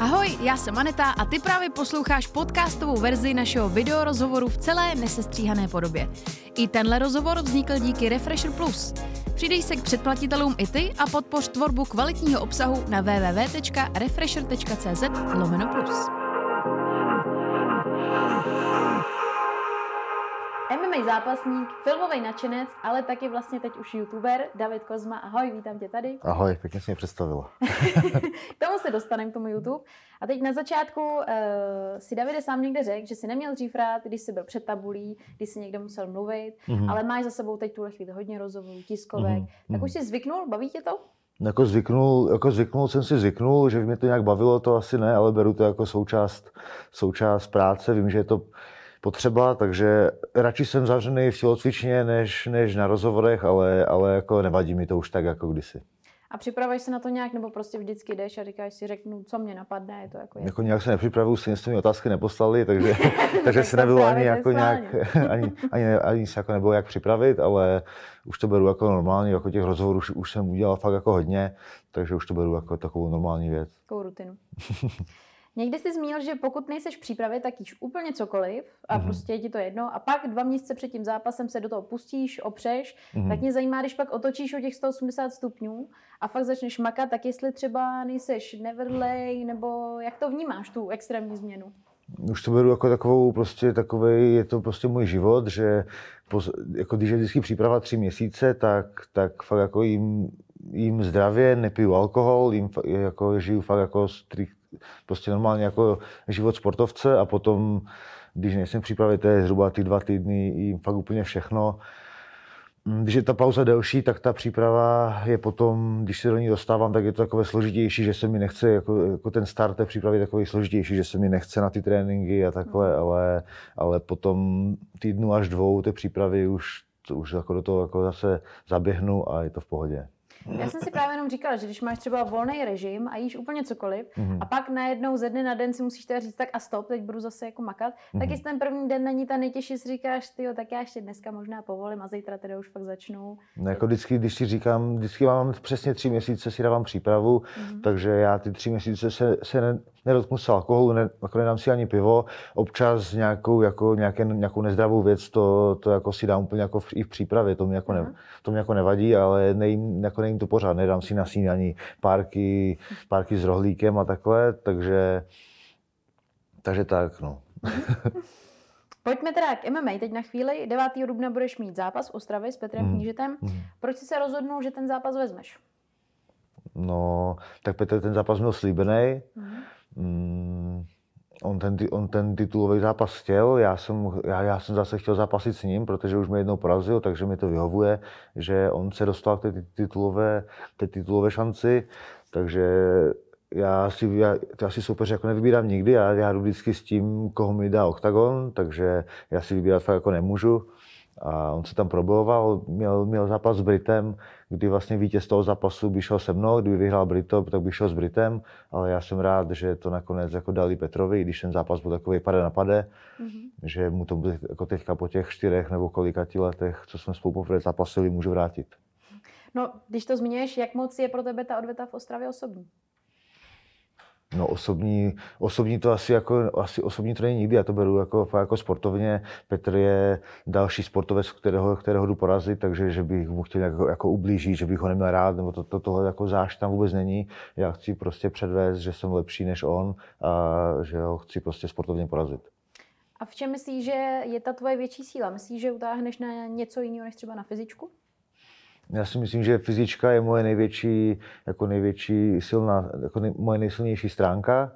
Ahoj, já jsem Aneta a ty právě posloucháš podcastovou verzi našeho videorozhovoru v celé nesestříhané podobě. I tenhle rozhovor vznikl díky Refresher Plus. Přidej se k předplatitelům i ty a podpoř tvorbu kvalitního obsahu na www.refresher.cz lomeno plus. MMA zápasník, filmový nadšenec, ale taky vlastně teď už youtuber David Kozma. Ahoj, vítám tě tady. Ahoj, pěkně jsi mě představila. k tomu se dostaneme, k tomu YouTube. A teď na začátku uh, si Davide sám někde řekl, že si neměl dřív rád, když jsi byl před tabulí, když si někde musel mluvit, mm-hmm. ale máš za sebou teď tuhle chvíli hodně rozhovorů, tiskovek. Mm-hmm. Tak už jsi zvyknul, baví tě to? Jako zvyknul, jako zvyknul jsem si zvyknul, že mě to nějak bavilo, to asi ne, ale beru to jako součást, součást práce. Vím, že je to potřeba, takže radši jsem zavřený v tělocvičně než, než na rozhovorech, ale, ale jako nevadí mi to už tak jako kdysi. A připravuješ se na to nějak, nebo prostě vždycky jdeš a říkáš si, řeknu, co mě napadne, je to jako... Jako nějak se nepřipravuju, si jste mi otázky neposlali, takže, takže se nebylo ani jako nějak, ani, ani, ani, se jako nebylo jak připravit, ale už to beru jako normálně, jako těch rozhovorů už, už jsem udělal fakt jako hodně, takže už to beru jako takovou normální věc. Takovou rutinu. Někdy jsi zmínil, že pokud nejseš v přípravě, tak jíš úplně cokoliv a mm-hmm. prostě je ti to jedno. A pak dva měsíce před tím zápasem se do toho pustíš, opřeš, mm-hmm. tak mě zajímá, když pak otočíš o těch 180 stupňů a fakt začneš makat, tak jestli třeba nejseš neverlej, nebo jak to vnímáš, tu extrémní změnu? Už to beru jako takovou, prostě takový, je to prostě můj život, že jako když je vždycky příprava tři měsíce, tak, tak fakt jako jim, jim zdravě, nepiju alkohol, jim jako žiju fakt jako strikt, prostě normálně jako život sportovce a potom, když nejsem v přípravě, to je zhruba ty dva týdny, jim fakt úplně všechno. Když je ta pauza delší, tak ta příprava je potom, když se do ní dostávám, tak je to takové složitější, že se mi nechce, jako, jako ten start té přípravy je takový složitější, že se mi nechce na ty tréninky a takhle, mm. ale, ale potom týdnu až dvou té přípravy už, už jako do toho jako zase zaběhnu a je to v pohodě. Já jsem si právě jenom říkala, že když máš třeba volný režim a jíš úplně cokoliv mm-hmm. a pak najednou ze dne na den si musíš teda říct tak a stop, teď budu zase jako makat, mm-hmm. tak jestli ten první den není ta nejtěžší, si říkáš, ty tak já ještě dneska možná povolím a zítra teda už fakt začnu. No, jako vždycky, když si říkám, vždycky mám přesně tři měsíce, si dávám přípravu, mm-hmm. takže já ty tři měsíce se, se ne, nedotknu se alkoholu, ne, jako nedám si ani pivo, občas nějakou, jako, nějaké, nějakou nezdravou věc, to, to jako si dám úplně jako v, i v přípravě, to mi jako, ne, to mi jako nevadí, ale nejím, jako nejím to pořád, nedám si na snídaní párky, párky s rohlíkem a takhle, takže, takže tak, no. Pojďme teda k MMA teď na chvíli. 9. dubna budeš mít zápas v Ostravě s Petrem mm. Knížetem. Mm. Proč jsi se rozhodnul, že ten zápas vezmeš? No, tak Petr ten zápas měl slíbený. Mm. Mm, on ten, on ten titulový zápas chtěl, já jsem, já, já jsem zase chtěl zápasit s ním, protože už mě jednou porazil, takže mi to vyhovuje, že on se dostal k té titulové, té titulové šanci, takže já si, já, já si soupeř jako nevybírám nikdy, já, já jdu vždycky s tím, koho mi dá OKTAGON, takže já si vybírat fakt jako nemůžu. A on se tam probojoval, měl, měl zápas s Britem, kdy vlastně vítěz toho zápasu by šel se mnou, kdyby vyhrál Brito, tak by šel s Britem, ale já jsem rád, že to nakonec jako dali Petrovi, když ten zápas byl takový pade na pade, mm-hmm. že mu to jako teďka po těch čtyřech nebo kolika letech, co jsme spolu poprvé zápasili, můžu vrátit. No, když to zmiňuješ, jak moc je pro tebe ta odveta v Ostravě osobní? No osobní, osobní to asi jako, asi osobní to není nikdy, já to beru jako, jako sportovně. Petr je další sportovec, kterého, kterého jdu porazit, takže že bych mu chtěl jako, jako ublížit, že bych ho neměl rád, nebo to, to, tohle jako zášť tam vůbec není. Já chci prostě předvést, že jsem lepší než on a že ho chci prostě sportovně porazit. A v čem myslíš, že je ta tvoje větší síla? Myslíš, že utáhneš na něco jiného než třeba na fyzičku? Já si myslím, že fyzička je moje největší, jako největší silná, jako nej, moje nejsilnější stránka.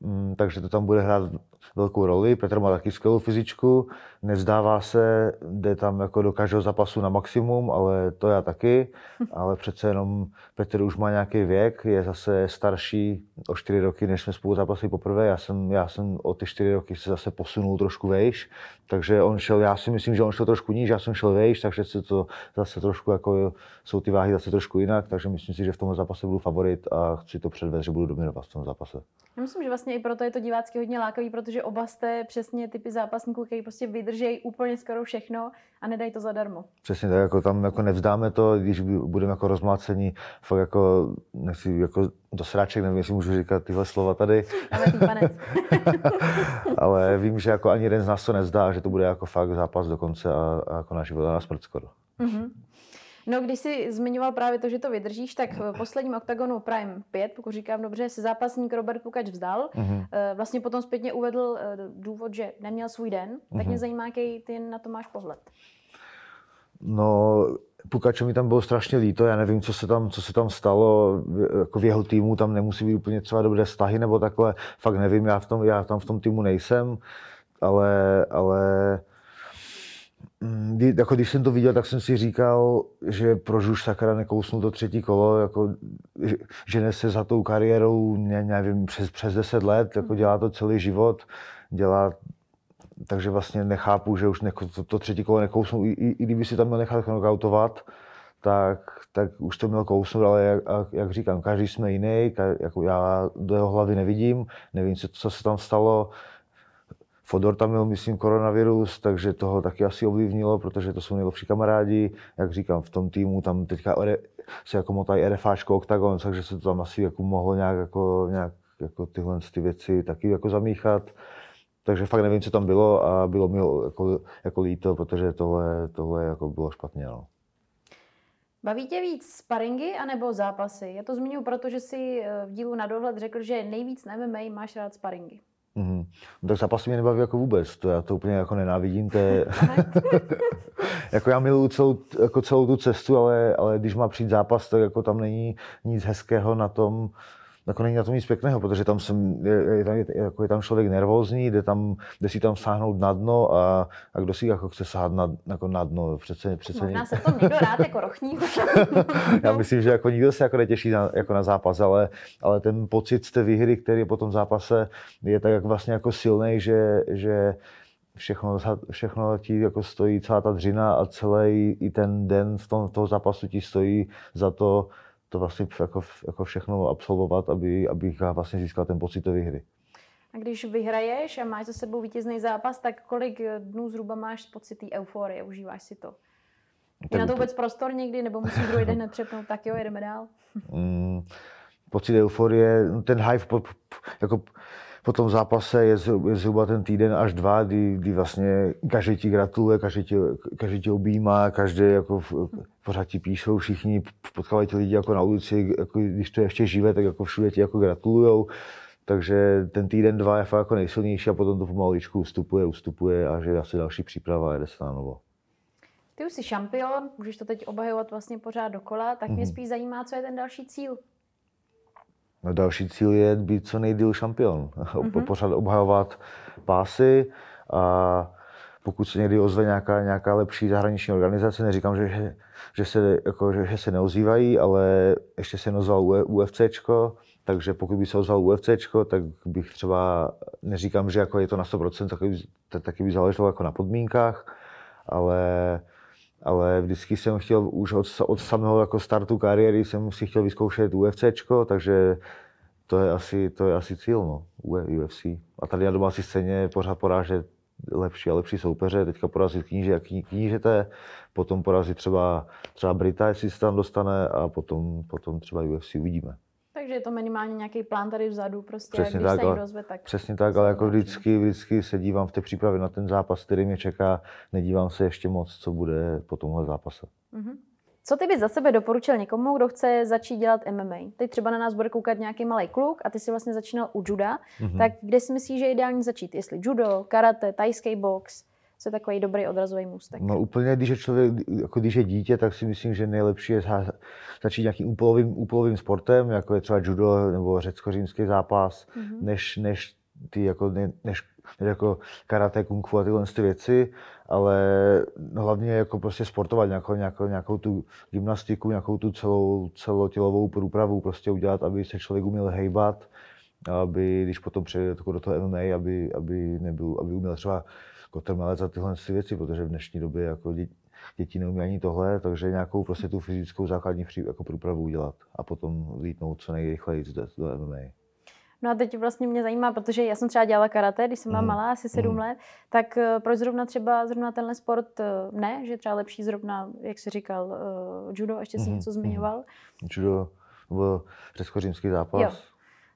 Mm, takže to tam bude hrát velkou roli. Petr má taky skvělou fyzičku, nevzdává se, jde tam jako do každého zápasu na maximum, ale to já taky. Ale přece jenom Petr už má nějaký věk, je zase starší o čtyři roky, než jsme spolu zápasili poprvé. Já jsem, já jsem o ty čtyři roky se zase posunul trošku vejš, takže on šel, já si myslím, že on šel trošku níž, já jsem šel vejš, takže se to zase trošku jako, jsou ty váhy zase trošku jinak, takže myslím si, že v tomhle zápase budu favorit a chci to předvést, že budu dominovat v tom zápase. Já myslím, že vlastně i proto je to divácky hodně lákavý, protože oba jste přesně typy zápasníků, kteří prostě vydržejí úplně skoro všechno a nedají to zadarmo. Přesně tak, jako tam jako nevzdáme to, když budeme jako rozmlácení, fakt jako, nechci jako do sráček, nevím, jestli můžu říkat tyhle slova tady. Ale vím, že jako ani jeden z nás to nezdá, že to bude jako fakt zápas do konce a, a jako na život a na smrt skoro. Mm-hmm. No, když jsi zmiňoval právě to, že to vydržíš, tak v posledním oktagonu Prime 5, pokud říkám dobře, se zápasník Robert Pukač vzdal. Mm-hmm. Vlastně potom zpětně uvedl eh, důvod, že neměl svůj den. Mm-hmm. Tak mě mhm. zajímá, jaký ty na to máš pohled. No, Pukače mi tam bylo strašně líto, já nevím, co se tam, co se tam stalo, jako v jeho týmu tam nemusí být úplně třeba dobré vztahy nebo takhle, fakt nevím, já, v tom, já tam v tom týmu nejsem, ale, ale Mm, jako když jsem to viděl, tak jsem si říkal, že proč už sakra nekousnul to třetí kolo, jako, že nese za tou kariérou, ne, nevím, přes, přes 10 let, jako dělá to celý život, dělá, takže vlastně nechápu, že už neko, to, to třetí kolo nekousnul, I, i, i kdyby si tam měl nechat knockoutovat, tak, tak už to měl kousnout, ale jak, jak říkám, každý jsme jiný, jako já do jeho hlavy nevidím, nevím, co, co se tam stalo, Fodor tam měl, myslím, koronavirus, takže toho taky asi ovlivnilo, protože to jsou nejlepší kamarádi. Jak říkám, v tom týmu tam teďka se jako motají RFAčko, OKTAGON, takže se to tam asi jako mohlo nějak, jako, nějak jako tyhle ty věci taky jako zamíchat. Takže fakt nevím, co tam bylo a bylo mi jako, jako líto, protože tohle, tohle jako bylo špatně. No. Baví tě víc sparingy anebo zápasy? Já to zmiňuji, protože si eh, v dílu na dohled řekl, že nejvíc na MMA máš rád sparingy. Mm-hmm. No, tak zápasy mě nebaví jako vůbec, to já to úplně jako nenávidím, to je... jako já miluju celou, jako celou tu cestu, ale, ale když má přijít zápas, tak jako tam není nic hezkého na tom, jako není na tom nic pěkného, protože tam jsem, je, je, je, jako je tam člověk nervózní, jde, tam, jde si tam sáhnout na dno a, a kdo si jako chce sáhat na, jako na dno. Přece, přece Možná se to někdo rád jako rochní. Já myslím, že jako nikdo se jako netěší na, jako na zápas, ale, ale ten pocit z té výhry, který je po tom zápase, je tak jak vlastně jako silný, že, že všechno, všechno ti jako stojí celá ta dřina a celý i ten den v tom, toho zápasu ti stojí za to, to vlastně jako, jako všechno absolvovat, aby, abych vlastně získal ten pocit té výhry. A když vyhraješ a máš za sebou vítězný zápas, tak kolik dnů zhruba máš pocit té euforie? Užíváš si to? Je na to vůbec prostor někdy, nebo musíš druhý den přepnout, tak jo, jedeme dál? mm, pocit euforie, ten hype, jako po tom zápase je, je zhruba ten týden až dva, kdy, kdy vlastně každý ti gratuluje, každý ti, každý ti objímá, každý jako pořád ti píšou, všichni potkávají ti lidi jako na ulici, jako když to je ještě živé, tak jako všude ti jako gratulujou. Takže ten týden, dva je fakt jako nejsilnější a potom to pomaličku ustupuje, ustupuje a že je asi další příprava a jde se na novo. Ty už jsi šampion, můžeš to teď obhajovat vlastně pořád dokola, tak mě mm-hmm. spíš zajímá, co je ten další cíl. No další cíl je být co nejdíl šampion. Mm-hmm. Pořád obhajovat pásy a pokud se někdy ozve nějaká, nějaká lepší zahraniční organizace, neříkám, že, že, se, jako, že, že se neozývají, ale ještě se neozval UFCčko, takže pokud by se ozval UFCčko, tak bych třeba, neříkám, že jako je to na 100%, taky, taky by záleželo jako na podmínkách, ale ale vždycky jsem chtěl, už od, od samého jako startu kariéry jsem si chtěl vyzkoušet UFCčko, takže to je asi, to je asi cíl, no, UFC. A tady na domácí scéně pořád porážet lepší a lepší soupeře, teďka porazit kníže a knížete, potom porazit třeba, třeba Brita, jestli se tam dostane a potom, potom třeba UFC uvidíme. Takže je to minimálně nějaký plán tady vzadu, prostě, přesně když tak, se rozve, tak... Přesně tak, ale jako vždycky, vždycky se dívám v té přípravě na ten zápas, který mě čeká, nedívám se ještě moc, co bude po tomhle zápase. Mm-hmm. Co ty bys za sebe doporučil někomu, kdo chce začít dělat MMA? Teď třeba na nás bude koukat nějaký malý kluk a ty si vlastně začínal u juda, mm-hmm. tak kde si myslíš, že je ideální začít? Jestli judo, karate, tajský box? Je takový dobrý odrazový můstek? No úplně, když je člověk, jako když je dítě, tak si myslím, že nejlepší je začít nějakým úpolovým, úpolovým sportem, jako je třeba judo nebo řecko-římský zápas, mm-hmm. než, než ty jako, ne, než, než jako karate, kung fu a tyhle ty věci, ale hlavně jako prostě sportovat nějakou, nějakou, nějakou tu gymnastiku, nějakou tu celou, celotělovou průpravu prostě udělat, aby se člověk uměl hejbat, aby když potom přejde do toho MMA, aby, aby, nebyl, aby uměl třeba kotrmelec a tyhle věci, protože v dnešní době jako děti, děti neumí ani tohle, takže nějakou prostě tu fyzickou základní jako průpravu udělat a potom vlítnout co nejrychleji do, MMA. No a teď vlastně mě zajímá, protože já jsem třeba dělala karate, když jsem byla Mhm. malá, asi sedm Mhm. let, tak eh, proč zrovna třeba zrovna tenhle sport eh, ne, že třeba lepší zrovna, jak jsi říkal, eh, judo, ještě jsi Mhm, něco mhm. zmiňoval. Judo nebo řecko-římský zápas. Jo.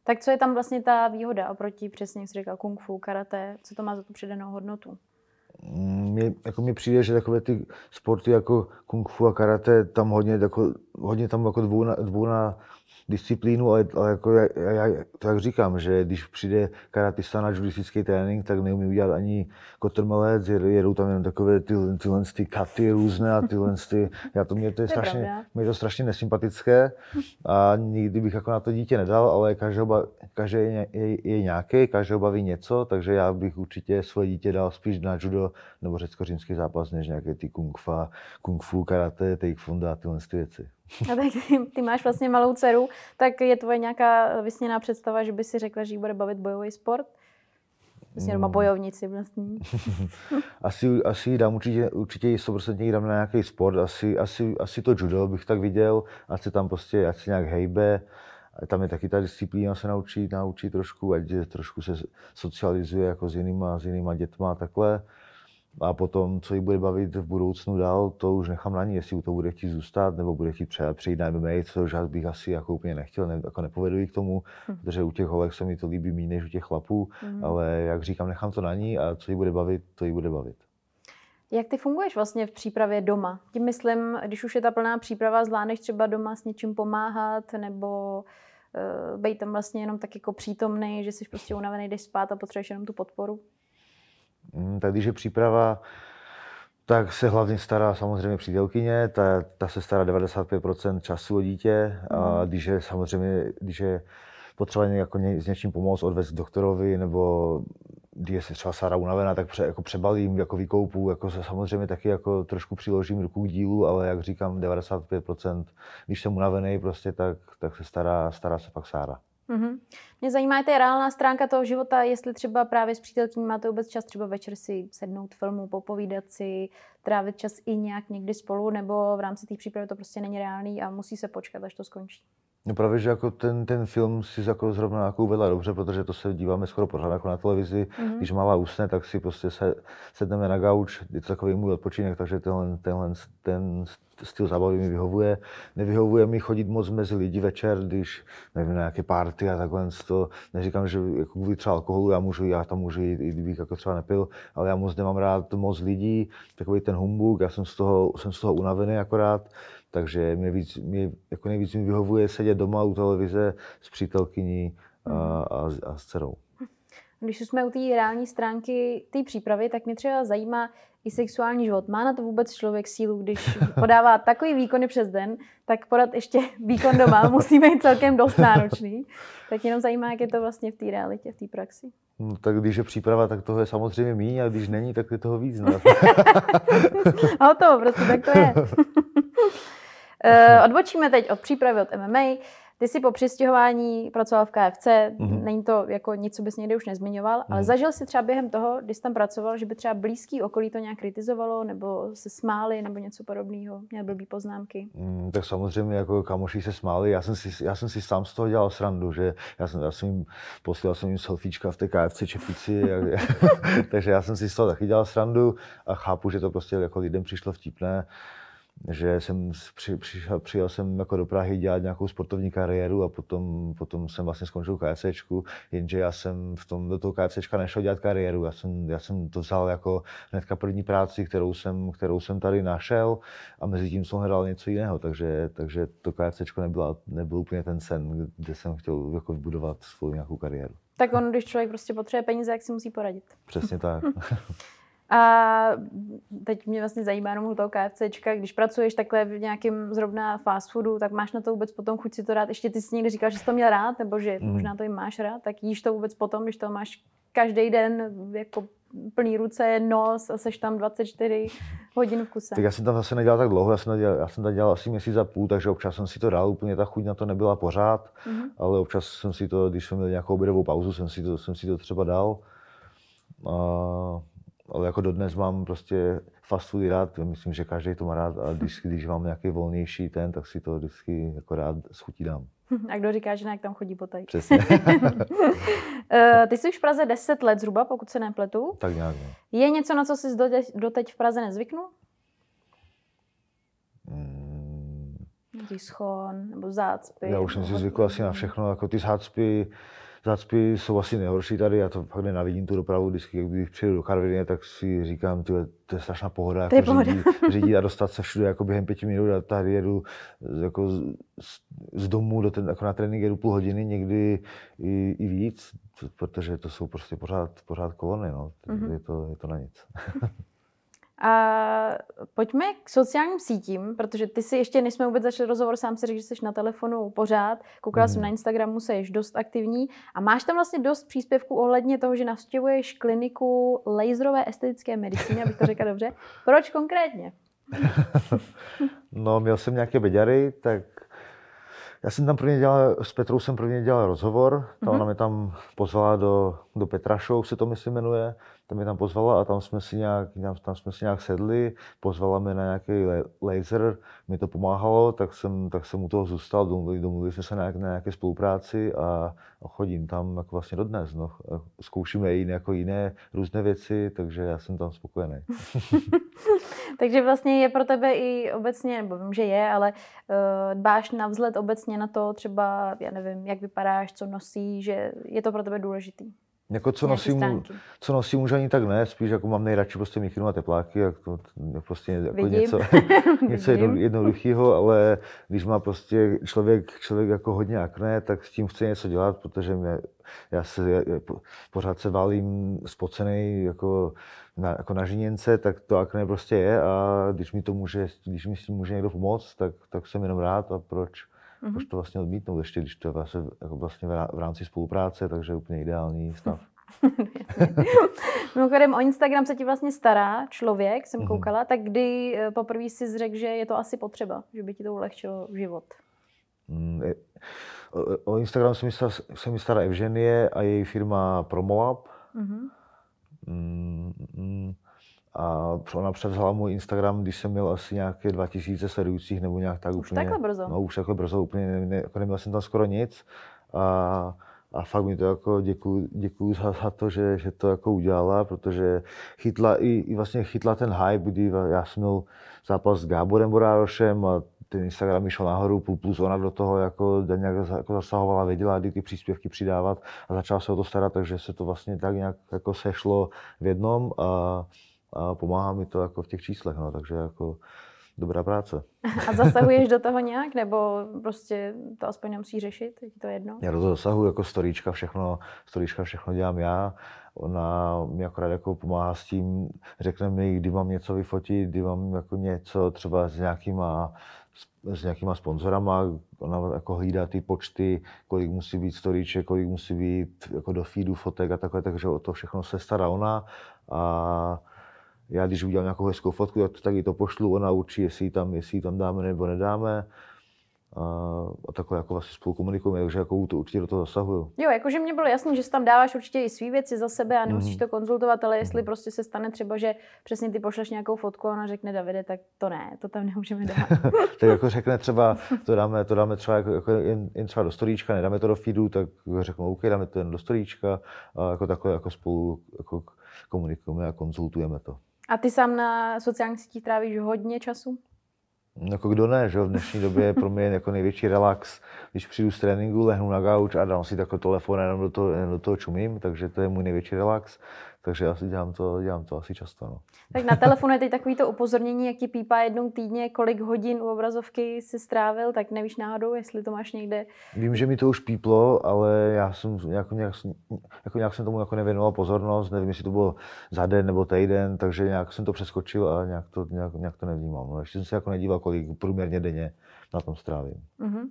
Tak co je tam vlastně ta výhoda oproti, přesně jak jsi říkal, kung fu, karate, co to má za tu přidanou hodnotu? Mm, Mně, jako mně přijde, že takové ty sporty jako kung fu a karate, tam hodně, jako, hodně tam jako dvou na, dvou na disciplínu, ale, ale jako já, já, to jak říkám, že když přijde karatista na judistický trénink, tak neumí udělat ani kotrmelec, jed- jedou tam jenom takové ty, tyhle ty katy různé a tyhle ty, já to mě to je, strašně, mě to strašně nesympatické a nikdy bych jako na to dítě nedal, ale každého, každý je, je, je nějaký, každého baví něco, takže já bych určitě svoje dítě dal spíš na judo nebo řecko-římský zápas, než nějaké ty kung fu, kung fu karate, taekwondo a tyhle ty věci. A tak ty, ty máš vlastně malou dceru, tak je tvoje nějaká vysněná představa, že by si řekla, že jí bude bavit bojový sport? Vlastně doma Mm. bojovníci vlastně. Asi, asi dám určitě, určitě jí 100% jí dám na nějaký sport, asi, asi, asi to judo bych tak viděl, ať se tam prostě, ať se nějak hejbe, tam je taky ta disciplína se naučí, naučí trošku, ať trošku se socializuje jako s jinýma, s jinýma dětma a takhle. A potom, co jí bude bavit v budoucnu dál, to už nechám na ní, jestli u toho bude chtít zůstat, nebo bude chtít pře- přejít na MMA, což já bych asi jako úplně nechtěl, ne, jako nepovedu k tomu, Hm. protože u těch holek se mi to líbí méně než u těch chlapů, Mhm. ale jak říkám, nechám to na ní a co jí bude bavit, to jí bude bavit. Jak ty funguješ vlastně v přípravě doma? Tím myslím, když už je ta plná příprava, zvládneš třeba doma s něčím pomáhat, nebo uh, být tam vlastně jenom tak jako přítomný, že jsi prostě unavený, jdeš spát a potřebuješ jenom tu podporu? Mm, Tak když je příprava, tak se hlavně stará samozřejmě přítelkyně, ta, ta se stará 95% času o dítě a Mhm. když je samozřejmě, když je potřeba jako ně, s něčím pomoct, odvést k doktorovi, nebo když je třeba Sara unavená, tak pře, jako přebalím, jako vykoupu, jako se samozřejmě taky jako trošku přiložím ruku k dílu, ale jak říkám, 95%, když jsem unavený prostě, tak, tak se stará, stará se pak Sára. Mhm. Mě zajímá i ta reálná stránka toho života, jestli třeba právě s přítelkyní máte vůbec čas třeba večer si sednout filmu, popovídat si, trávit čas i nějak někdy spolu, nebo v rámci té přípravy to prostě není reálný a musí se počkat, až to skončí. No právě, že jako ten, ten film si jako zrovna jako uvedla dobře, protože to se díváme skoro pořád jako na televizi. Mhm. Když malá usne, tak si prostě se, sedneme na gauč, je to takový můj odpočinek, takže tenhle, tenhle ten styl zábavy mi vyhovuje. Nevyhovuje mi chodit moc mezi lidi večer, když nevím, na nějaké party a takhle to. Neříkám, že jako kvůli třeba alkoholu, já, můžu, já tam můžu jít, i kdybych jako třeba nepil, ale já moc nemám rád moc lidí, takový ten humbuk, já jsem z toho, jsem z toho unavený akorát. Takže mě, víc, mě jako nejvíc mi vyhovuje sedět doma u televize s přítelkyní a, a, a s dcerou. Když už jsme u té reální stránky té přípravy, tak mě třeba zajímá i sexuální život. Má na to vůbec člověk sílu, když podává takový výkony přes den, tak podat ještě výkon doma musí být celkem dost náročný. Tak jenom zajímá, jak je to vlastně v té realitě, v té praxi. No, tak když je příprava, tak toho je samozřejmě míň, a když není, tak je toho víc. No. Hotovo, prostě tak to je. Eh, Odbočíme teď od přípravy od MMA. Ty jsi po přistěhování pracoval v KFC, Mhm. není to jako nic, co bys někdy už nezmiňoval, ale Mhm. zažil jsi třeba během toho, když jsi tam pracoval, že by třeba blízký okolí to nějak kritizovalo, nebo se smáli, nebo něco podobného, měl blbý poznámky. Mm, tak samozřejmě jako kamoši se smáli, já jsem, si, já jsem si sám z toho dělal srandu, že já jsem, já jsem jim posílal jsem jim selfiečka v té KFC čepici, jak, takže já jsem si z toho taky dělal srandu a chápu, že to prostě jako lidem přišlo vtipné, že jsem při, přišel, přijel jsem jako do Prahy dělat nějakou sportovní kariéru a potom, potom jsem vlastně skončil v KFCčku, jenže já jsem v tom, do toho KFCčka nešel dělat kariéru, já jsem, já jsem to vzal jako hnedka první práci, kterou jsem, kterou jsem tady našel a mezi tím jsem hledal něco jiného, takže, takže to KFCčko nebyla, nebyl úplně ten sen, kde jsem chtěl jako vybudovat svou nějakou kariéru. Tak on, když člověk prostě potřebuje peníze, jak si musí poradit. Přesně tak. A teď mě vlastně zajímá jenom toho KFCčka, když pracuješ takhle v nějakém zrovna fast foodu, tak máš na to vůbec potom chuť si to dát. Ještě ty jsi někdy říkal, že jsi to měl rád, nebo že Mm. možná to i máš rád, tak jíš to vůbec potom, když to máš každý den jako plný ruce, nos a seš tam 24 hodin v kuse. Tak já jsem tam zase nedělal tak dlouho, já jsem, tam dělal, já jsem tam dělal asi měsíc a půl, takže občas jsem si to dal, úplně ta chuť na to nebyla pořád, Mhm. ale občas jsem si to, když jsme měli nějakou obědovou pauzu, jsem si to, jsem si to třeba dal. A, ale jako dodnes mám prostě fast foody rád, myslím, že každý to má rád a když, když mám nějaký volnější ten, tak si to vždycky jako rád schutí dám. A kdo říká, že nějak tam chodí potaj? Přesně. Eh, Ty jsi už v Praze 10 let zhruba, pokud se nepletu. tak nějak, no. Je něco, na co jsi doteď, v Praze nezvyknul? Mm, Nějaký schon nebo zácpy? Já už jsem si zvykl asi na všechno, jako ty zácpy, zácpy jsou asi nejhorší tady, já to fakt nenavidím tu dopravu, vždycky, když přijdu do Karvině, tak si říkám, tyhle, to je strašná pohoda, jako pohoda. řídit, řídit, a dostat se všude jako během pěti minut a tady jedu z- jako z, z- domu do ten, jako na trénink jedu půl hodiny, někdy i, i víc, protože to jsou prostě pořád, pořád kolony, no. Mhm. je, to, je to na nic. A pojďme k sociálním sítím, protože ty si ještě, než jsme vůbec začali rozhovor, sám si řekl, že jsi na telefonu pořád. Koukala Mhm. jsem na Instagramu, jsi dost aktivní a máš tam vlastně dost příspěvků ohledně toho, že navštěvuješ kliniku laserové estetické medicíny, abych to řekla dobře. Proč konkrétně? No, měl jsem nějaké beďary, tak já jsem tam prvně dělal, s Petrou jsem prvně dělal rozhovor, ta Mhm. ona mě tam pozvala do, do Petra Show, se to myslím jmenuje, tam mě tam pozvala a tam jsme si nějak, tam, jsme si nějak sedli, pozvala mě na nějaký la- laser, mi to pomáhalo, tak jsem, tak jsem u toho zůstal, domluvili, domluvili jsme se na, na nějaké spolupráci a, a chodím tam jako vlastně dodnes, no. Zkoušíme jiné, jako jiné různé věci, takže já jsem tam spokojený. Takže vlastně je pro tebe i obecně, nebo vím, že je, ale uh, dbáš na vzhled obecně na to třeba, já nevím, jak vypadáš, co nosíš, že je to pro tebe důležitý. Jako co nosím, co nosím už ani tak ne, spíš jako mám nejradši prostě mikinu a tepláky, jak to, to prostě jako Vidím. něco, něco jedno, jednoduchého, ale když má prostě člověk, člověk jako hodně akné, tak s tím chce něco dělat, protože mě, já se já, já po- pořád se válím spocený jako na, jako na žiněnce, tak to akné prostě je a když mi to může, když mi s tím může někdo pomoct, tak, tak jsem jenom rád a proč, Mhm. proč to vlastně odmítnout, ještě když to je vlastně, jako vlastně v rá- v rámci spolupráce, takže úplně ideální stav. Mimochodem o Instagram se ti vlastně stará člověk, jsem Mhm. koukala, tak kdy eh, poprvé si řekl, že je to asi potřeba, že by ti to ulehčilo život. Mm, je- O, o Instagram se mi, stará, se mi stará Evženie a její firma Promolab. Mhm. Mm, mm, a ona převzala můj Instagram, když jsem měl asi nějaké 2000 sledujících nebo nějak tak Už úplně. takhle brzo? No už takhle brzo, úplně ne, ne, jako neměl jsem tam skoro nic. A, a fakt mi to jako děkuju, děkuju za, za to, že, že to jako udělala, protože chytla i, i vlastně chytla ten hype, kdy já jsem měl zápas s Gáborem Borárošem a ten Instagram mi šel nahoru, plus, ona do toho jako, nějak jako zasahovala, věděla, kdy ty příspěvky přidávat a začala se o to starat, takže se to vlastně tak nějak jako sešlo v jednom a, a pomáhá mi to jako v těch číslech, no, takže jako dobrá práce. A zasahuješ do toho nějak, nebo prostě to aspoň nemusíš řešit, je to jedno? Já do toho zasahuji jako storíčka, všechno, storíčka všechno dělám já. Ona mi akorát jako pomáhá s tím, řekne mi, kdy mám něco vyfotit, kdy mám jako něco třeba s nějakýma, s nějakýma sponzorama, ona jako hlídá ty počty, kolik musí být storíček, kolik musí být jako do feedu fotek a takhle, takže o to všechno se stará ona. A já když udělám nějakou hezkou fotku, tak, tak i to pošlu, ona určí, jestli ji tam, jestli ji tam dáme nebo nedáme. A, a takhle jako vlastně spolu komunikujeme, takže jako to určitě do toho zasahuju. Jo, jakože mě bylo jasný, že si tam dáváš určitě i svý věci za sebe a nemusíš Mhm. to konzultovat, ale jestli prostě se stane třeba, že přesně ty pošleš nějakou fotku a ona řekne Davide, tak to ne, to tam nemůžeme dát. tak jako řekne třeba, to dáme, to dáme třeba jako, jako jen, jen, třeba do storíčka, nedáme to do feedu, tak řeknu, OK, dáme to jen do storíčka a jako takhle jako spolu jako komunikujeme a konzultujeme to. A ty sám na sociálních sítích trávíš hodně času? Jako kdo ne, že v dnešní době je pro mě jako největší relax, když přijdu z tréninku, lehnu na gauč a dám si takový telefon a jenom do toho, jenom do toho čumím, takže to je můj největší relax, takže já si dělám to, dělám to asi často. No. Tak na telefonu je teď takový to upozornění, jak ti pípá jednou týdně, kolik hodin u obrazovky si strávil, tak nevíš náhodou, jestli to máš někde. Vím, že mi to už píplo, ale já jsem jako nějak, jako nějak jsem tomu jako nevěnoval pozornost, nevím, jestli to bylo za den nebo týden, takže nějak jsem to přeskočil a nějak to, nějak, nějak to nevnímám. No, ještě jsem se jako nedíval, kolik průměrně denně na tom strávím. Mhm.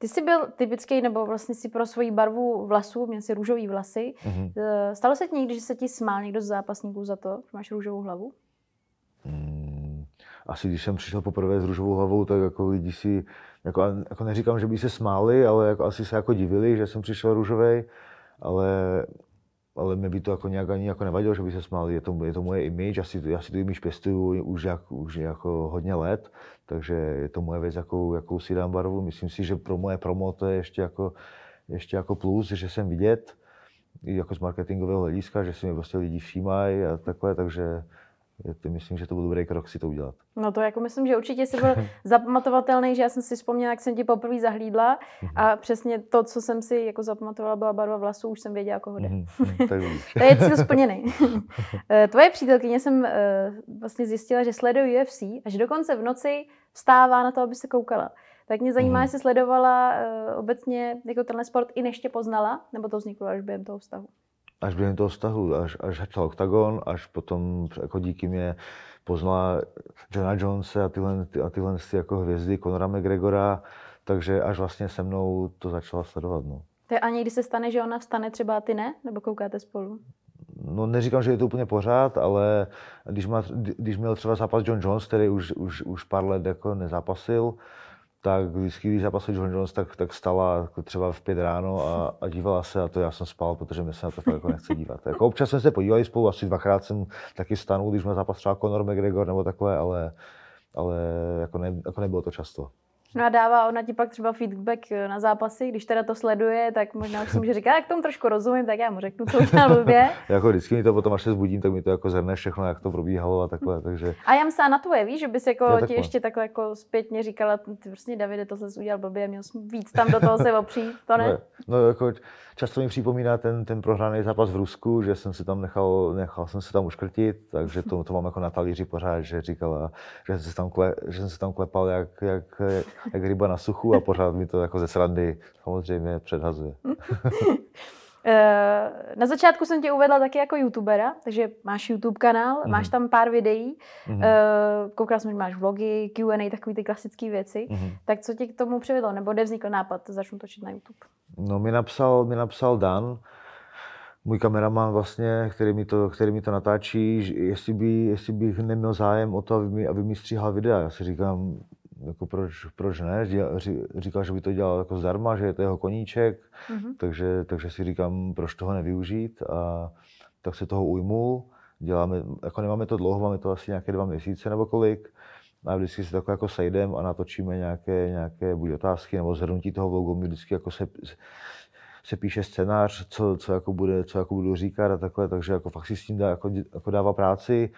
Ty jsi byl typický, nebo vlastně si pro svoji barvu vlasů, měl si růžový vlasy. Mhm. Eh, Stalo se ti někdy, že se ti smál někdo z zápasníků za to, že máš růžovou hlavu? Mm, asi když jsem přišel poprvé s růžovou hlavou, tak jako lidi si, jako, jako neříkám, že by se smáli, ale jako asi se jako divili, že jsem přišel růžovej, ale ale mě by to jako nějak ani jako nevadilo, že by se smál. Je to, je to moje image, asi, já si tu image pěstuju už, jak, už jako hodně let, takže je to moje věc, jakou, jakou si dám barvu. Myslím si, že pro moje promo to je ještě jako, ještě jako plus, že jsem vidět, jako z marketingového hlediska, že si mě prostě lidi všímají a takhle, takže to, myslím, že to byl dobrý krok si to udělat. No to jako myslím, že určitě jsi byl zapamatovatelný, že já jsem si vzpomněla, jak jsem ti poprvé zahlídla Mhm. a přesně to, co jsem si jako zapamatovala, byla barva vlasů, už jsem věděla, koho jde. Mhm, mhm. To je cíl splněný. Eh, Tvoje přítelkyně jsem eh, vlastně zjistila, že sleduje UFC a že dokonce v noci vstává na to, aby se koukala. Tak mě zajímá, jestli sledovala eh, obecně jako tenhle sport i než tě poznala, nebo to vzniklo až během toho vztahu. Až během toho vztahu, až, až začal OKTAGON, až potom jako díky mě poznala Johna Jonese a tyhle, ty, a tyhle ty jako hvězdy, Conora McGregora, takže až vlastně se mnou to začala sledovat. No. To je a někdy se stane, že ona vstane třeba a ty ne? Nebo koukáte spolu? no neříkám, že je to úplně pořád, ale když, má, když měl třeba zápas John Jones, který už, už, už pár let jako nezápasil, tak vždycky, když zápasil John Jones, tak, tak stala jako třeba v pět ráno a, a dívala se a to já jsem spal, protože mě se na to fakt jako nechce dívat. Jako občas jsme se podívali spolu, asi dvakrát jsem taky stanul, když měl zápas třeba Conor McGregor nebo takhle, ale, ale jako, ne, jako nebylo to často. No a dává ona ti pak třeba feedback eh, na zápasy, když teda to sleduje, tak možná už si může říkat, jak tomu trošku rozumím, tak já mu řeknu, co udělal blbě. jako vždycky mi to potom, až se zbudím, tak mi to jako zhrne všechno, jak to probíhalo a takhle, takže A já myslela na tvoje, víš, že bys jako Jo, ti takhle. ještě takhle jako zpětně říkala, ty prostě Davide, tohle jsi udělal blbě, měl jsi víc tam do toho se opřít, to ne? No, no jako často mi připomíná ten, ten prohraný zápas v Rusku, že jsem si tam nechal, nechal jsem se tam uškrtit, takže to, to mám jako na talíři pořád, že říkala, že jsem se tam, kle, že jsem se tam klepal jak, jak, jak ryba na suchu a pořád mi to jako ze srandy samozřejmě předhazuje. Eh, Na začátku jsem tě uvedla taky jako youtubera, takže máš YouTube kanál, Mhm. máš tam pár videí, Mhm. eh, koukala jsem, že máš vlogy, Q&A, takové ty klasické věci. Mhm. Tak co tě k tomu přivedlo, nebo kde vznikl nápad, začnu točit na YouTube? No, mi napsal, mi napsal Dan, můj kameraman vlastně, který mi to, který mi to natáčí, jestli, by, jestli bych neměl zájem o to, aby mi, aby mi stříhal videa. Já si říkám, jako proč, proč ne? Říkal, že by to dělal jako zdarma, že je to jeho koníček, Mhm. takže, takže si říkám, proč toho nevyužít a tak se toho ujmu. Děláme, jako nemáme to dlouho, máme to asi nějaké dva měsíce nebo kolik. A vždycky se takhle jako sejdem a natočíme nějaké, nějaké buď otázky nebo zhrnutí toho vlogu. My vždycky jako se, se píše scénář, co, co, jako bude, co jako budu říkat a takhle, takže jako fakt si s tím dá, jako, jako dává práci.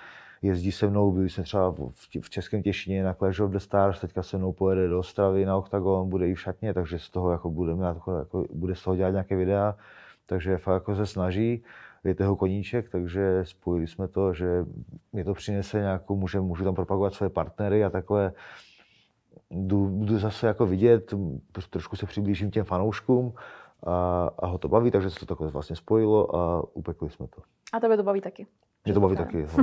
Jezdí se mnou, byli jsme třeba v, Českém Těšině na Clash of the Stars, teďka se mnou pojede do Ostravy na Octagon, bude i v šatně, takže z toho jako bude, mít jako, bude z toho dělat nějaké videa, takže fakt jako se snaží, je to jeho koníček, takže spojili jsme to, že mě to přinese nějakou, může, můžu tam propagovat své partnery a takhle jdu, jdu zase jako vidět, trošku se přiblížím těm fanouškům a, a ho to baví, takže se to takhle vlastně spojilo a upekli jsme to. A tebe to baví taky. Mě to baví taky.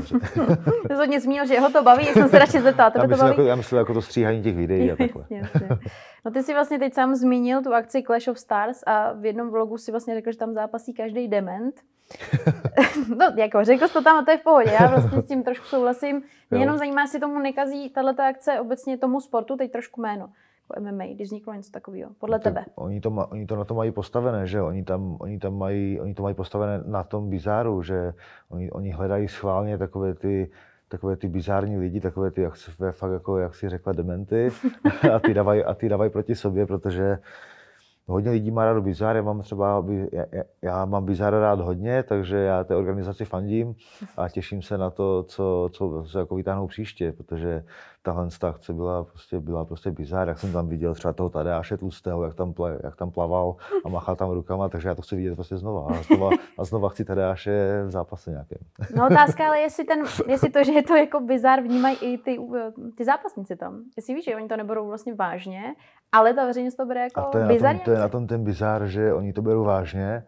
Ty jsi hodně zmínil, že ho to baví, jak jsem se radši zeptala, Já tebe to myslím, baví? jako, já myslím jako to stříhání těch videí a takhle. Jasně. No ty si vlastně teď sám zmínil tu akci Clash of Stars a v jednom vlogu si vlastně řekl, že tam zápasí každý dement. no, jako řekl jsi to tam a to je v pohodě. Já vlastně s tím trošku souhlasím. Mě Jo. jenom zajímá, jestli tomu nekazí tato akce obecně tomu sportu teď trošku jméno. Jako MMA, když vzniklo něco takového. Podle Tak tebe. Oni to, ma, oni to na to mají postavené, že? Oni tam, oni tam mají, oni to mají postavené na tom bizáru, že oni, oni hledají schválně takové ty, takové ty bizární lidi, takové ty, jak, fakt jako, jak si řekla, dementy a ty dávají, a ty dávají proti sobě, protože hodně lidí má rádo bizár, já mám třeba, já, já mám bizár rád hodně, takže já té organizaci fandím a těším se na to, co, co, co jako vytáhnou příště, protože tahle ta akce byla prostě, byla prostě bizár, jak jsem tam viděl třeba toho Tadeáše Tlustého, jak tam, jak tam plaval a machal tam rukama, takže já to chci vidět prostě znova a znova, a znova chci Tadeáše v zápase nějakém. No otázka, ale jestli, ten, jestli to, že je to jako bizar, vnímají i ty, ty zápasníci tam. Jestli víš, že oni to neberou vlastně vážně, ale ta veřejnost to bere jako A to je, na tom, bizarní to je na tom ten bizár, že oni to berou vážně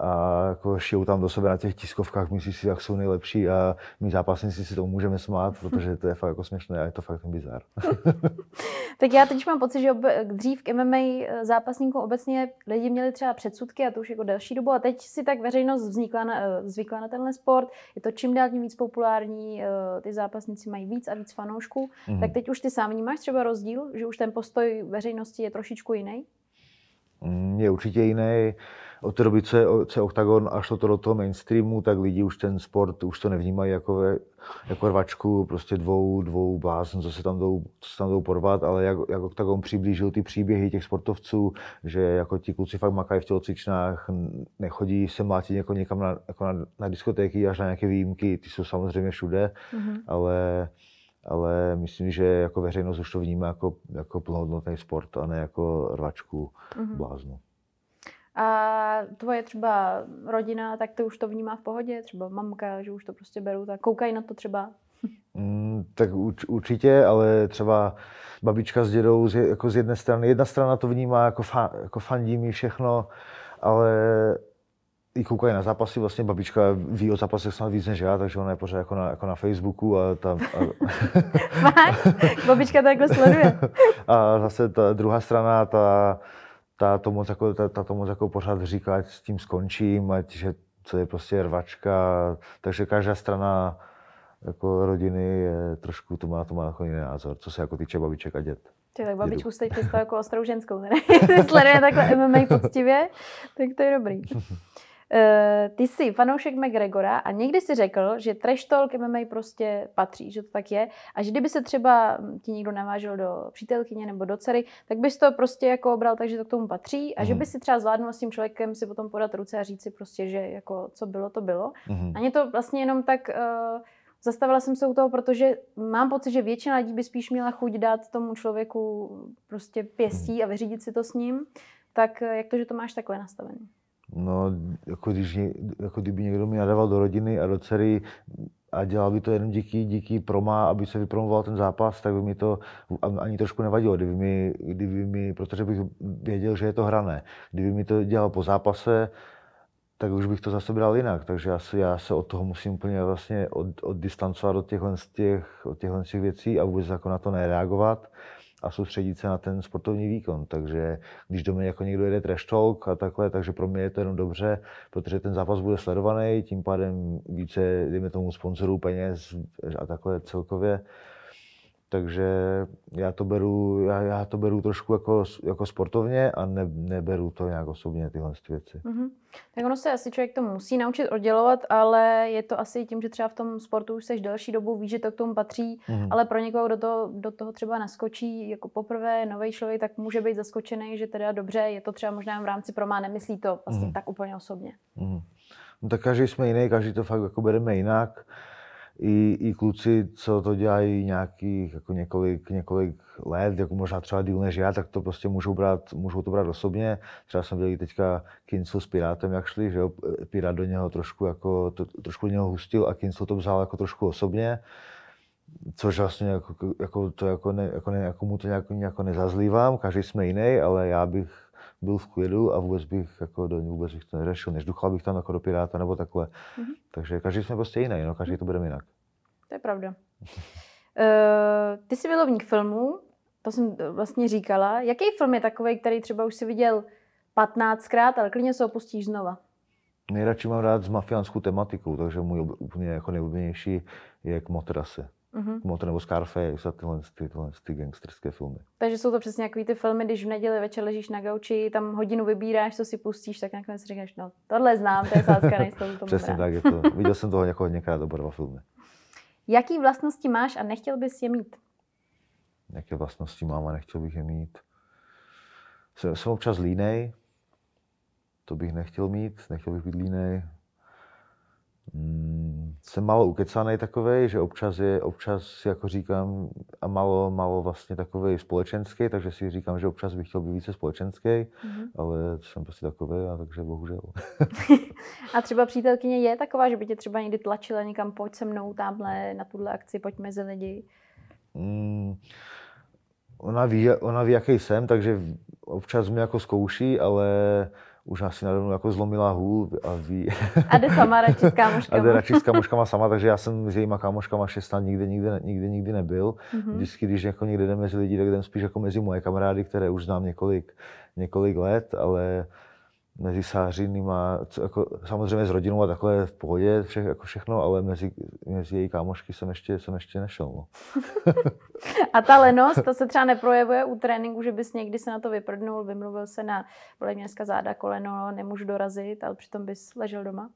a jako šijou tam do sebe na těch tiskovkách, myslí si, jak jsou nejlepší a my zápasníci si to můžeme smát, protože to je fakt jako směšné a je to fakt ten bizár. Tak já teď mám pocit, že obe, dřív k MMA zápasníkům obecně lidi měli třeba předsudky a to už jako delší dobu a teď si tak veřejnost vznikla na, eh, zvykla na tenhle sport. Je to čím dál tím víc populární, eh, ty zápasníci mají víc a víc fanoušků. Mhm. Tak teď už ty sám vnímáš třeba rozdíl, že už ten postoj veřejnosti je trošičku jiný? Mm, Je určitě jiný. Od té doby, co je, co je OKTAGON a šlo to do toho mainstreamu, tak lidi už ten sport už to nevnímají jako, jako rvačku prostě dvou, dvou bláznů, co se tam jdou, co se tam jdou porvat, ale jak, jak OKTAGON přiblížil ty příběhy těch sportovců, že jako ti kluci fakt makají v tělocvičnách, nechodí se mlátit jako někam na, jako na, na diskotéky až na nějaké výjimky, ty jsou samozřejmě všude, mm-hmm. ale ale myslím, že jako veřejnost už to vnímá jako, jako plnohodnotný sport a ne jako rvačku mm-hmm. bláznu. A tvoje třeba rodina, tak ty už to vnímá v pohodě? Třeba mamka, že už to prostě berou, tak koukají na to třeba? Mm, tak uč, určitě, ale třeba babička s dědou z, jako z jedné strany, jedna strana to vnímá jako, fa, jako fandí mi všechno, ale i koukají na zápasy, vlastně babička ví o zápasech snad víc než já, takže ona je pořád jako na, jako na Facebooku a tam... A... babička to jako sleduje. a zase ta druhá strana, ta, ta to moc jako, ta, ta to moc jako pořád říká, ať s tím skončím, ať že to je prostě rvačka, takže každá strana jako rodiny je trošku, to má, to má jako jiný názor, co se jako týče babiček a dět. Ty, tak babičku jste představ jako ostrou ženskou, ne? Sleduje takhle MMA poctivě, tak to je dobrý. Uh, ty jsi fanoušek McGregora a někdy si řekl, že trash talk MMA prostě patří, že to tak je a že kdyby se třeba ti někdo navážel do přítelkyně nebo do dcery, tak bys to prostě jako obral tak, že to k tomu patří a mm. že by si třeba zvládnul s tím člověkem si potom podat ruce a říct si prostě, že jako co bylo, to bylo. Mm. A mě to vlastně jenom tak uh, zastavila jsem se u toho, protože mám pocit, že většina lidí by spíš měla chuť dát tomu člověku prostě pěstí mhm. a vyřídit si to s ním. Tak jak to, že to máš takhle nastavené? No, jako, když, jako kdyby někdo mi nadával do rodiny a do dcery a dělal by to jenom díky, díky proma, aby se vypromoval ten zápas, tak by mi to ani trošku nevadilo, kdyby mi, kdyby mi, protože bych věděl, že je to hrané. Kdyby mi to dělal po zápase, tak už bych to zase bral jinak. Takže já se, já se od toho musím úplně vlastně od, oddistancovat od těchhle, těch, od těch věcí a vůbec jako na to nereagovat a soustředit se na ten sportovní výkon. Takže když do mě jako někdo jede trash talk a takhle, takže pro mě je to jenom dobře, protože ten zápas bude sledovaný, tím pádem více, dejme tomu, sponsorů, peněz a takhle celkově takže já to beru, já, já to beru trošku jako, jako sportovně a ne, neberu to nějak osobně tyhle věci. Mm-hmm. Tak ono se asi člověk to musí naučit oddělovat, ale je to asi tím, že třeba v tom sportu už seš delší dobu, víš, že to k tomu patří, mm-hmm. ale pro někoho, kdo to, do toho třeba naskočí jako poprvé nový člověk, tak může být zaskočený, že teda dobře, je to třeba možná v rámci promá, nemyslí to vlastně mm-hmm. tak úplně osobně. Mm-hmm. No tak každý jsme jiný, každý to fakt jako bereme jinak i, i kluci, co to dělají nějakých jako několik, několik let, jako možná třeba díl než já, tak to prostě můžou, brát, můžou to brát osobně. Třeba jsem viděl teďka Kincel s Pirátem, jak šli, že jo, Pirát do něho trošku, jako, to, trošku do něho hustil a Kincel to vzal jako trošku osobně. Což vlastně jako, jako to jako, ne, jako, ne, jako mu to nějak, jako nezazlívám, každý jsme jiný, ale já bych byl v klidu a vůbec bych, jako do, vůbec bych to neřešil, než duchal bych tam jako do Piráta nebo takhle. Mm-hmm. Takže každý jsme prostě jiný, no, každý to bude jinak. To je pravda. uh, ty jsi milovník filmů, to jsem vlastně říkala. Jaký film je takový, který třeba už si viděl 15krát, ale klidně se opustíš znova? Nejradši mám rád s mafiánskou tematikou, takže můj úplně jako nejoblíbenější je k Motrase mm-hmm. Motor nebo Scarface a tyhle, tyhle ty gangsterské filmy. Takže jsou to přesně takový ty filmy, když v neděli večer ležíš na gauči, tam hodinu vybíráš, co si pustíš, tak nakonec říkáš, no tohle znám, to je sázka, nejsou to Přesně tak je to. Viděl jsem toho někoho několikrát oba dva filmy. Jaký vlastnosti máš a nechtěl bys je mít? Jaké vlastnosti mám a nechtěl bych je mít? Jsem, jsem občas línej, to bych nechtěl mít, nechtěl bych být línej. Mm, jsem malo ukecaný takový, že občas je, občas jako říkám, a malo, malo vlastně takový společenský, takže si říkám, že občas bych chtěl být více společenský, mm-hmm. ale jsem prostě takový, a takže bohužel. a třeba přítelkyně je taková, že by tě třeba někdy tlačila někam, pojď se mnou tamhle na tuhle akci, pojď mezi lidi? Mm, ona ví, ona ví, jaký jsem, takže občas mě jako zkouší, ale už asi mnou jako zlomila hůl a ví. A jde sama radši s kámoškama. A jde radši s kámoškama sama, takže já jsem s jejíma kámoškama šestná nikdy, nikdy, nikdy, nikdy nebyl. Mm-hmm. Vždycky, když jako někde jdem mezi lidi, tak jdem spíš jako mezi moje kamarády, které už znám několik, několik let, ale mezi sářinýma, jako, samozřejmě s rodinou a takhle v pohodě, vše, jako všechno, ale mezi, mezi její kámošky jsem ještě, jsem ještě nešel. No. a ta lenost, to se třeba neprojevuje u tréninku, že bys někdy se na to vyprdnul, vymluvil se na bolej dneska záda, koleno, nemůžu dorazit, ale přitom bys ležel doma?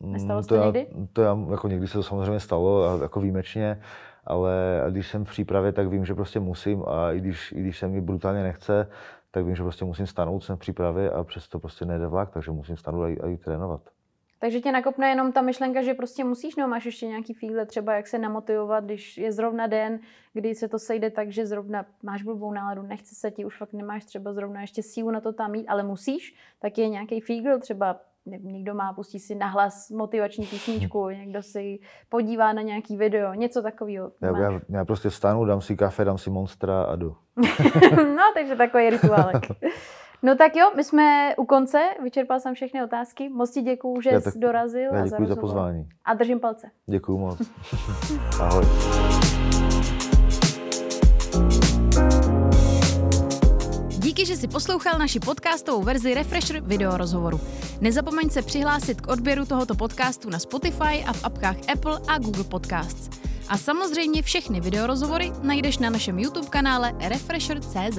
Nestalo Mm, se to, já, někdy? To já, jako někdy se to samozřejmě stalo, jako výjimečně, ale když jsem v přípravě, tak vím, že prostě musím a i když, i když se mi brutálně nechce, tak vím, že prostě musím stanout, jsem v přípravě a přesto prostě nejde vlak, takže musím stanout a, jít- a jít trénovat. Takže tě nakopne jenom ta myšlenka, že prostě musíš, no máš ještě nějaký fígle, třeba jak se namotivovat, když je zrovna den, kdy se to sejde tak, že zrovna máš blbou náladu, nechce se ti, už fakt nemáš třeba zrovna ještě sílu na to tam mít, ale musíš, tak je nějaký fígl, třeba někdo má, pustí si nahlas motivační písničku, někdo si podívá na nějaký video, něco takového. Já, já, já prostě vstanu, dám si kafe, dám si monstra a jdu. no, takže takový rituálek. No tak jo, my jsme u konce, vyčerpal jsem všechny otázky. Moc ti děkuju, že jsi dorazil Já a za děkuji za pozvání. A držím palce. Děkuji moc. Ahoj. Díky, že si poslouchal naši podcastovou verzi Refresher video rozhovoru. Nezapomeň se přihlásit k odběru tohoto podcastu na Spotify a v apkách Apple a Google Podcasts. A samozřejmě všechny videorozhovory najdeš na našem YouTube kanále Refresher.cz.